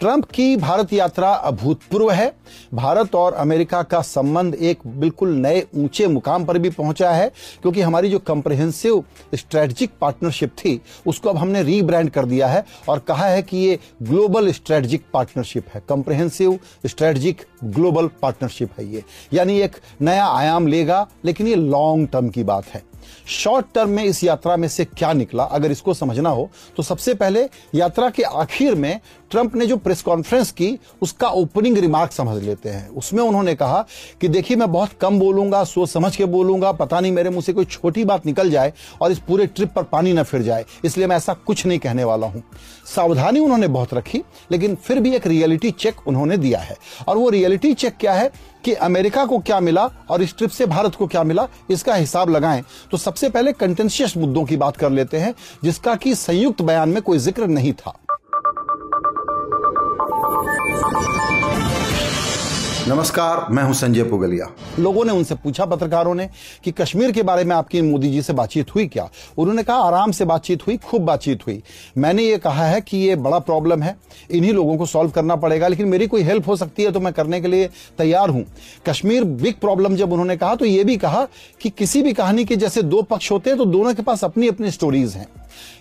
Trump की भारत यात्रा अभूतपूर्व है। भारत और अमेरिका का संबंध एक बिल्कुल नए ऊँचे मुकाम पर भी पहुँचा है, क्योंकि हमारी जो कंप्रहेंसिव स्ट्रेटजिक पार्टनरशिप थी, उसको अब हमने रीब्रांड कर दिया है और कहा है कि ये ग्लोबल स्ट्रेटजिक पार्टनरशिप है। कंप्रहेंसिव स्ट्रेटजिक ग्लोबल पार्टनरशिप है ये। यानी एक नया आयाम लेगा, लेकिन ये लॉन्ग टर्म की बात है। शॉर्ट टर्म में इस यात्रा में से क्या निकला? अगर इसको समझना हो तो सबसे पहले यात्रा के आखिर में ट्रंप ने जो प्रेस कॉन्फ्रेंस की, उसका ओपनिंग रिमार्क समझ लेते हैं। उसमें उन्होंने कहा कि देखिए, मैं बहुत कम बोलूँगा, सोच समझ के बोलूँगा, पता नहीं मेरे मुँह से कोई छोटी बात निकल जाए और इस पूरे ट्रिप पर पानी न फिर जाए। इसलिए मैं ऐसा कुछ नहीं कहने वाला हूँ। सावधानी उन्होंने बहुत रखी, लेकिन फिर भी एक रियलिटी चेक उन्होंने दिया है। और वो रियलिटी चेक क्या है? कि अमेरिका को क्या मिला और इस ट्रिप से भारत को क्या मिला, इसका हिसाब लगाएँ। तो सबसे पहले कंटेंशियस मुद्दों की बात कर लेते हैं, जिसका कि संयुक्त बयान में कोई ज़िक्र नहीं था। नमस्कार, मैं हूँ संजय पुगलिया। लोगों ने उनसे पूछा, पत्रकारों ने, कि कश्मीर के बारे में आपकी मोदी जी से बातचीत हुई क्या? उन्होंने कहा, आराम से बातचीत हुई, खूब बातचीत हुई। मैंने ये कहा है कि ये बड़ा प्रॉब्लम है, इन्हीं लोगों को सॉल्व करना पड़ेगा, लेकिन मेरी कोई हेल्प हो सकती है तो मैं करने के लिए तैयार हूँ। कश्मीर बिग प्रॉब्लम जब उन्होंने कहा तो ये भी कहा कि किसी भी कहानी के जैसे दो पक्ष होते हैं तो दोनों के पास अपनी अपनी स्टोरीज हैं।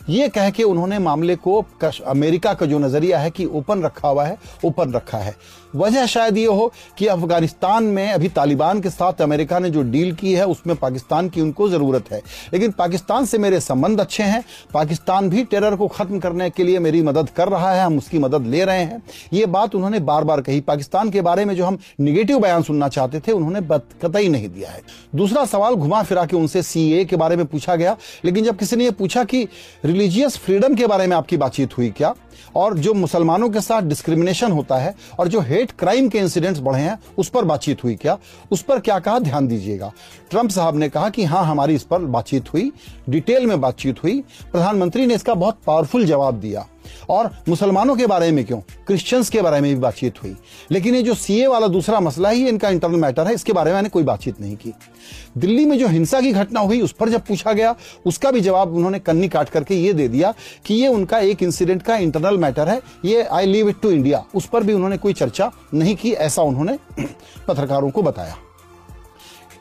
ये कह के उन्होंने मामले को अमेरिका का जो नज़रिया है कि ओपन रखा हुआ है, ओपन रखा है। वजह शायद ये हो कि अफ़गानिस्तान में अभी तालिबान के साथ अमेरिका ने जो डील की है, उसमें पाकिस्तान की उनको ज़रूरत है। लेकिन पाकिस्तान से मेरे संबंध अच्छे हैं, पाकिस्तान भी टेरर को खत्म करने के लिए मेरी मदद कर रहा है, हम उसकी मदद ले रहे हैं। ये बात उन्होंने बार बार कही। पाकिस्तान के बारे में जो हम निगेटिव बयान सुनना चाहते थे, उन्होंने कतई नहीं दिया है। दूसरा सवाल घुमा फिरा के उनसे सी के बारे में पूछा गया। लेकिन जब किसी ने यह पूछा कि रिलीजियस फ्रीडम के बारे में आपकी बातचीत हुई क्या? और जो मुसलमानों के साथ डिस्क्रिमिनेशन होता है, और जो हेट क्राइम के इंसिडेंट्स बढ़े हैं, उस पर बातचीत हुई क्या? उस पर क्या कहा? ध्यान दीजिएगा। ट्रंप साहब ने कहा कि हाँ हमारी इस पर बातचीत हुई डिटेल में बातचीत हुई। प्रधानमंत्री ने इसका बहुत पावरफुल जवाब दिया। और मुसलमानों के बारे में क्यों? क्रिश्चियंस के बारे में भी बातचीत हुई। लेकिन ये जो सीए वाला दूसरा मसला है इनका इंटरनल मैटर है, इसके बारे में मैंने कोई बातचीत नहीं की। दिल्ली में जो हिंसा की घटना हुई, उस पर जब पूछा गया, उसका भी जवाब उन्होंने कन्नी काट करके ये दे दिया कि ये उनका एक इंसिडेंट का इंटरनल मैटर है। ये I leave it to India उस पर भी उन्होंने कोई चर्चा नहीं की, ऐसा उन्होंने पत्रकारों को बताया।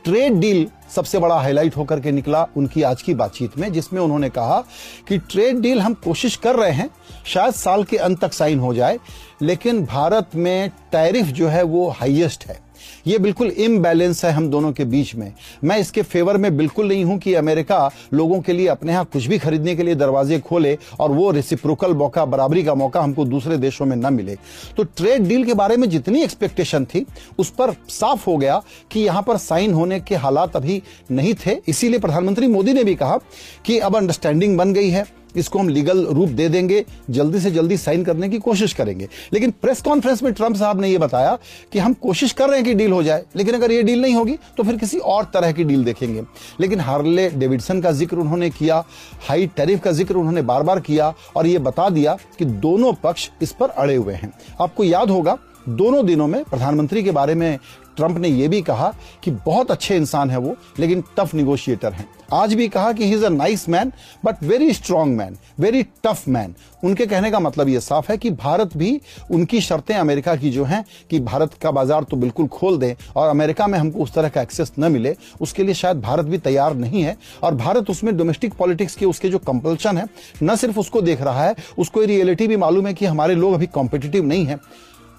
ट्रेड डील सबसे बड़ा हाईलाइट होकर के निकला उनकी आज की बातचीत में, जिसमें उन्होंने कहा कि ट्रेड डील हम कोशिश कर रहे हैं, शायद साल के अंत तक साइन हो जाए, लेकिन भारत में टैरिफ जो है वो हाईएस्ट है। ये बिल्कुल इम्बैलेंस है हम दोनों के बीच में। मैं इसके फेवर में बिल्कुल नहीं हूँ कि अमेरिका लोगों के लिए अपने यहाँ कुछ भी खरीदने के लिए दरवाजे खोले और वो रेसिप्रोकल मौका, बराबरी का मौका हमको दूसरे देशों में न मिले। तो ट्रेड डील के बारे में जितनी एक्सपेक्टेशन थी, उस पर साफ़ हो गया कि यहाँ पर साइन होने के हालात अभी नहीं थे। इसीलिए प्रधानमंत्री मोदी ने भी कहा कि अब अंडरस्टैंडिंग बन गई है। इसको हम लीगल रूप दे देंगे, जल्दी से जल्दी साइन करने की कोशिश करेंगे। लेकिन प्रेस कॉन्फ्रेंस में ट्रंप साहब ने यह बताया कि हम कोशिश कर रहे हैं कि डील हो जाए, लेकिन अगर ये डील नहीं होगी तो फिर किसी और तरह की डील देखेंगे। लेकिन हार्ले डेविडसन का ज़िक्र उन्होंने किया, हाई टैरिफ का ज़िक्र उन्होंने बार बार किया और ये बता दिया कि दोनों पक्ष इस पर अड़े हुए हैं। आपको याद होगा, दोनों दिनों में प्रधानमंत्री के बारे में ट्रंप ने यह भी कहा कि बहुत अच्छे इंसान है वो, लेकिन टफ निगोशिएटर हैं। आज भी कहा कि he is a nice man but very strong man very tough man उनके कहने का मतलब यह साफ़ है कि भारत भी उनकी शर्तें अमेरिका की जो हैं कि भारत का बाज़ार तो बिल्कुल खोल दें और अमेरिका में हमको उस तरह का एक्सेस न मिले, उसके लिए शायद भारत भी तैयार नहीं है। और भारत उसमें डोमेस्टिक पॉलिटिक्स के उसके जो कंपल्शन है, न सिर्फ़ उसको देख रहा है, उसको रियलिटी भी मालूम है कि हमारे लोग अभी कॉम्पिटिटिव नहीं है।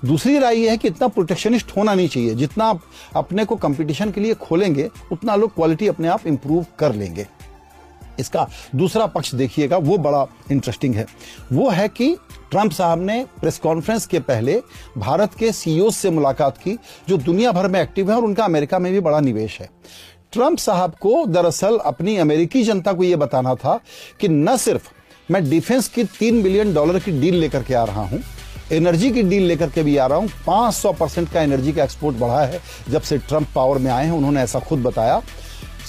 दूसरी राय यह है कि इतना प्रोटेक्शनिस्ट होना नहीं चाहिए। जितना आप अपने को कंपटीशन के लिए खोलेंगे, उतना लोग क्वालिटी अपने आप इंप्रूव कर लेंगे। इसका दूसरा पक्ष देखिएगा, वो बड़ा इंटरेस्टिंग है। वो है कि ट्रंप साहब ने प्रेस कॉन्फ्रेंस के पहले भारत के सीईओ से मुलाकात की, जो दुनिया भर में एक्टिव है और उनका अमेरिका में भी बड़ा निवेश है। ट्रंप साहब को दरअसल अपनी अमेरिकी जनता को यह बताना था कि न सिर्फ़ मैं डिफेंस की तीन बिलियन डॉलर की डील लेकर के आ रहा हूँ एनर्जी की डील लेकर के भी आ रहा हूँ। 500 परसेंट का एनर्जी का एक्सपोर्ट बढ़ा है जब से ट्रंप पावर में आए हैं, उन्होंने ऐसा खुद बताया।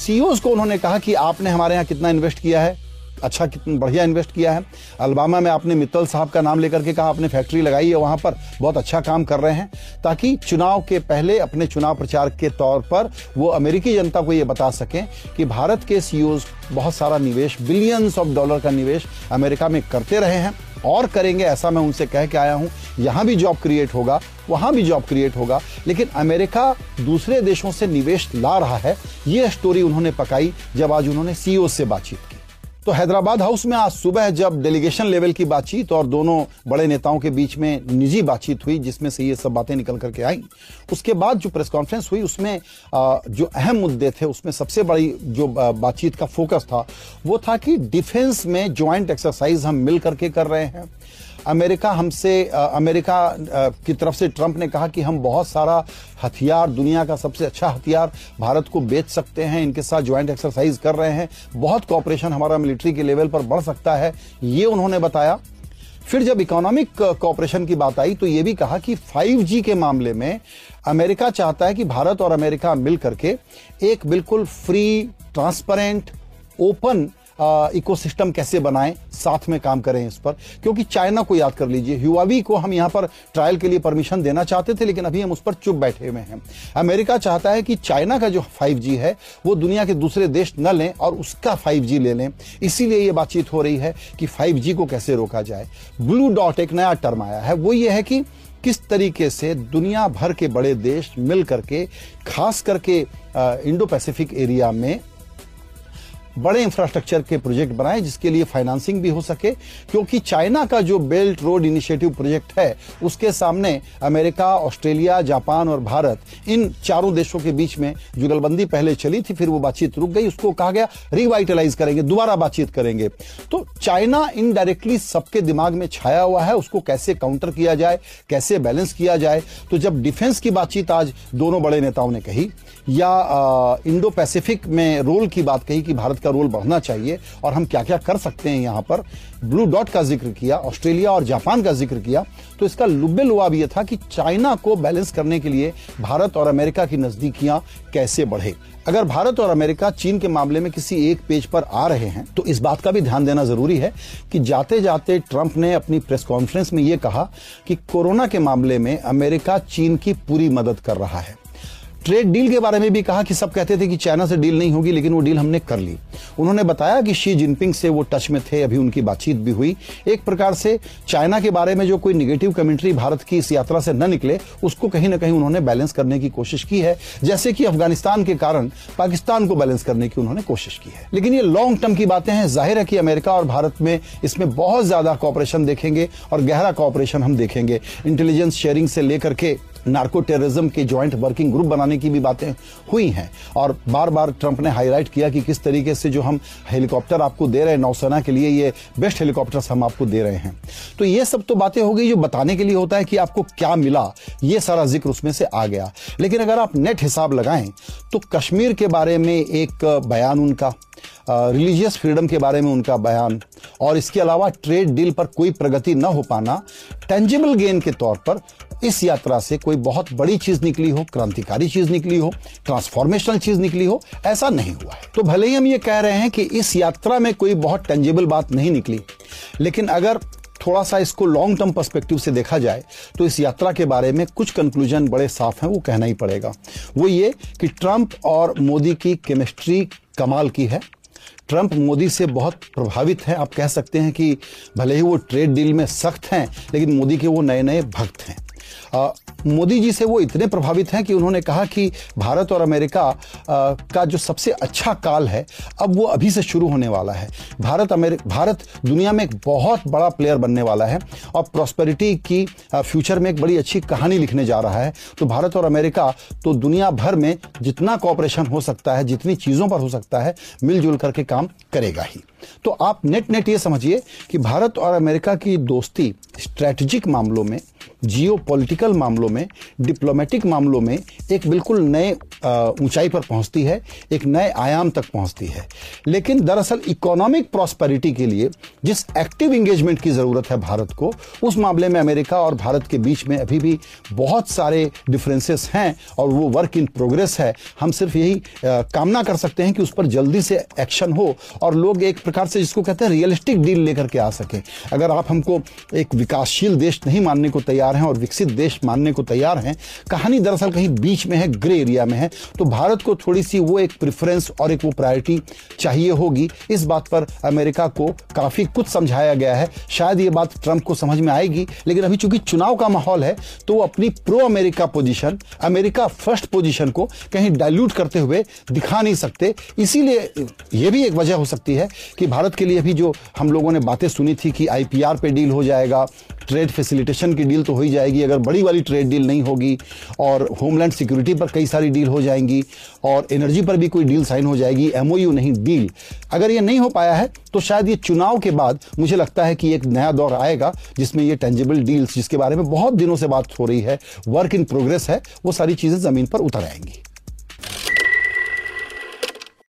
सीईओ को उन्होंने कहा कि आपने हमारे यहाँ कितना इन्वेस्ट किया है अच्छा कितना बढ़िया इन्वेस्ट किया है। अलबामा में आपने मित्तल साहब का नाम लेकर के कहा, आपने फैक्ट्री लगाई है, वहाँ पर बहुत अच्छा काम कर रहे हैं। ताकि चुनाव के पहले अपने चुनाव प्रचार के तौर पर वो अमेरिकी जनता को ये बता सकें कि भारत के सीईओ बहुत सारा निवेश बिलियंस ऑफ़ डॉलर का निवेश अमेरिका में करते रहे हैं। और करेंगे, ऐसा मैं उनसे कह के आया हूँ। यहाँ भी जॉब क्रिएट होगा, वहाँ भी जॉब क्रिएट होगा, लेकिन अमेरिका दूसरे देशों से निवेश ला रहा है। यह स्टोरी उन्होंने पकाई जब आज उन्होंने सीईओ से बातचीत तो हैदराबाद हाउस में आज सुबह जब डेलीगेशन लेवल की बातचीत और दोनों बड़े नेताओं के बीच में निजी बातचीत हुई, जिसमें से ये सब बातें निकल करके आई, उसके बाद जो प्रेस कॉन्फ्रेंस हुई, उसमें जो अहम मुद्दे थे, उसमें सबसे बड़ी जो बातचीत का फोकस था, वो था कि डिफेंस में ज्वाइंट एक्सरसाइज हम मिल करके कर रहे हैं। अमेरिका हमसे अमेरिका की तरफ़ से ट्रंप ने कहा कि हम बहुत सारा हथियार, दुनिया का सबसे अच्छा हथियार भारत को बेच सकते हैं, इनके साथ ज्वाइंट एक्सरसाइज कर रहे हैं। बहुत कॉपरेशन हमारा मिलिट्री के लेवल पर बढ़ सकता है, ये उन्होंने बताया। फिर जब इकोनॉमिक कॉपरेशन की बात आई तो यह भी कहा कि 5G के मामले में अमेरिका चाहता है कि भारत और अमेरिका मिल करके एक बिल्कुल फ्री ट्रांसपेरेंट ओपन इकोसिस्टम कैसे बनाएँ, साथ में काम करें इस पर। क्योंकि चाइना को याद कर लीजिए ह्यूआवी को हम यहाँ पर ट्रायल के लिए परमिशन देना चाहते थे, लेकिन अभी हम उस पर चुप बैठे हुए हैं। अमेरिका चाहता है कि चाइना का जो 5G है, वो दुनिया के दूसरे देश न लें और उसका 5G ले लें। इसीलिए ये बातचीत हो रही है कि 5G को कैसे रोका जाए। ब्लू डॉट एक नया टर्म आया है। वो ये है कि किस तरीके से दुनिया भर के बड़े देश मिल करके खास करके इंडो पैसिफिक एरिया में बड़े इंफ्रास्ट्रक्चर के प्रोजेक्ट बनाए, जिसके लिए फाइनेंसिंग भी हो सके, क्योंकि चाइना का जो बेल्ट रोड इनिशिएटिव प्रोजेक्ट है, उसके सामने अमेरिका ऑस्ट्रेलिया जापान और भारत, इन चारों देशों के बीच में जुगलबंदी पहले चली थी, फिर वो बातचीत रुक गई, उसको कहा गया रिवाइटलाइज करेंगे, दोबारा बातचीत करेंगे. तो चाइना इनडायरेक्टली सबके दिमाग में छाया हुआ है, उसको कैसे काउंटर किया जाए, कैसे बैलेंस किया जाए? तो जब डिफेंस की बातचीत आज दोनों बड़े नेताओं ने कही या इंडो पैसिफिक में रोल की बात कही कि भारत का रोल बढ़ना चाहिए और हम क्या क्या कर सकते हैं यहाँ पर। ब्लू डॉट का ज़िक्र किया ऑस्ट्रेलिया और जापान का ज़िक्र किया। तो इसका लुब्बे लुआब यह था कि चाइना को बैलेंस करने के लिए भारत और अमेरिका की नजदीकियाँ कैसे बढ़े। अगर भारत और अमेरिका चीन के मामले में किसी एक पेज पर आ रहे हैं तो इस बात का भी ध्यान देना ज़रूरी है कि जाते जाते ट्रंप ने अपनी प्रेस कॉन्फ्रेंस में यह कहा कि कोरोना के मामले में अमेरिका चीन की पूरी मदद कर रहा है। ट्रेड डील के बारे में भी कहा कि सब कहते थे कि चाइना से डील नहीं होगी, लेकिन वो डील हमने कर ली। उन्होंने बताया कि शी जिनपिंग से वो टच में थे, अभी उनकी बातचीत भी हुई। एक प्रकार से चाइना के बारे में जो कोई निगेटिव कमेंट्री भारत की इस यात्रा से न निकले, उसको कहीं ना कहीं उन्होंने बैलेंस करने की कोशिश की है। जैसे कि अफ़गानिस्तान के कारण पाकिस्तान को बैलेंस करने की उन्होंने कोशिश की है। लेकिन ये लॉन्ग टर्म की बातें हैं। ज़ाहिर है कि अमेरिका और भारत में इसमें बहुत ज़्यादा कॉपरेशन देखेंगे और गहरा कॉपरेशन हम देखेंगे। इंटेलिजेंस शेयरिंग से लेकर के नार्को टेररिज्म के ज्वाइंट वर्किंग ग्रुप बनाने की भी बातें हुई हैं। और बार बार ट्रंप ने हाईलाइट किया कि किस तरीके से जो हम हेलीकॉप्टर आपको दे रहे हैं, नौसेना के लिए ये बेस्ट हेलीकॉप्टर्स हम आपको दे रहे हैं। तो ये सब तो बातें हो गई जो बताने के लिए होता है कि आपको क्या मिला, ये सारा ज़िक्र उसमें से आ गया। लेकिन अगर आप नेट हिसाब लगाएँ तो कश्मीर के बारे में एक बयान उनका रिलीजियस फ्रीडम के बारे में उनका बयान, और इसके अलावा ट्रेड डील पर कोई प्रगति न हो पाना टेंजिबल गेन के तौर पर इस यात्रा से कोई बहुत बड़ी चीज़ निकली हो, क्रांतिकारी चीज़ निकली हो ट्रांसफॉर्मेशनल चीज़ निकली हो, ऐसा नहीं हुआ है। तो भले ही हम ये कह रहे हैं कि इस यात्रा में कोई बहुत टेंजेबल बात नहीं निकली, लेकिन अगर थोड़ा सा इसको लॉन्ग टर्म पर्सपेक्टिव से देखा जाए तो इस यात्रा के बारे में कुछ कंक्लूजन बड़े साफ़ हैं, वो कहना ही पड़ेगा। वो ये कि ट्रंप और मोदी की केमिस्ट्री कमाल की है। ट्रंप मोदी से बहुत प्रभावित हैं। आप कह सकते हैं कि भले ही वो ट्रेड डील में सख्त हैं, लेकिन मोदी के वो नए नए भक्त हैं। मोदी जी से वो इतने प्रभावित हैं कि उन्होंने कहा कि भारत और अमेरिका आ, का जो सबसे अच्छा काल है अब वो अभी से शुरू होने वाला है। भारत अमेरिका भारत दुनिया में एक बहुत बड़ा प्लेयर बनने वाला है और प्रॉस्पेरिटी की फ्यूचर में एक बड़ी अच्छी कहानी लिखने जा रहा है। तो भारत और अमेरिका तो दुनिया भर में जितना कॉपरेशन हो सकता है जितनी चीज़ों पर हो सकता है मिलजुल करके काम करेगा ही। तो आप नेट नेट ये समझिए कि भारत और अमेरिका की दोस्ती स्ट्रैटेजिक मामलों में जियो पॉलिटिकल मामलों में डिप्लोमेटिक मामलों में एक बिल्कुल नए ऊंचाई पर पहुँचती है, एक नए आयाम तक पहुँचती है। लेकिन दरअसल इकोनॉमिक प्रॉस्पेरिटी के लिए जिस एक्टिव इंगेजमेंट की ज़रूरत है भारत को, उस मामले में अमेरिका और भारत के बीच में अभी भी बहुत सारे डिफरेंसेस हैं और वो वर्क इन प्रोग्रेस है। हम सिर्फ़ यही कामना कर सकते हैं कि उस पर जल्दी से एक्शन हो और लोग एक प्रकार से जिसको कहते हैं रियलिस्टिक डील लेकर के आ सके। अगर आप हमको एक विकासशील देश नहीं मानने को तैयार हैं और विकसित देश मानने को तैयार हैं। कहानी दरअसल कहीं बीच में है, ग्रे एरिया में है। तो भारत को थोड़ी सी वो एक प्रिफरेंस और एक वो प्रायोरिटी चाहिए होगी। इस बात पर अमेरिका को काफ़ी कुछ समझाया गया है। शायद ये बात ट्रंप को समझ में आएगी, लेकिन अभी चूँकि चुनाव का माहौल है तो वो अपनी pro America position America first position को कहीं डाइल्यूट करते हुए दिखा नहीं सकते। इसीलिए यह भी एक वजह हो सकती है कि भारत के लिए अभी जो हम लोगों ने बातें सुनी थी कि आईपीआर पे डील हो जाएगा ट्रेड फैसिलिटेशन की डील तो हो ही जाएगी, अगर बड़ी वाली ट्रेड डील नहीं होगी और होमलैंड सिक्योरिटी पर कई सारी डील हो जाएँगी और एनर्जी पर भी कोई डील साइन हो जाएगी एमओयू नहीं डील अगर ये नहीं हो पाया है तो शायद ये चुनाव के बाद मुझे लगता है कि एक नया दौर आएगा, जिसमें ये टेंजिबल डील्स जिसके बारे में बहुत दिनों से बात हो रही है वर्क इन प्रोग्रेस है, वो सारी चीज़ें ज़मीन पर उतर आएँगी।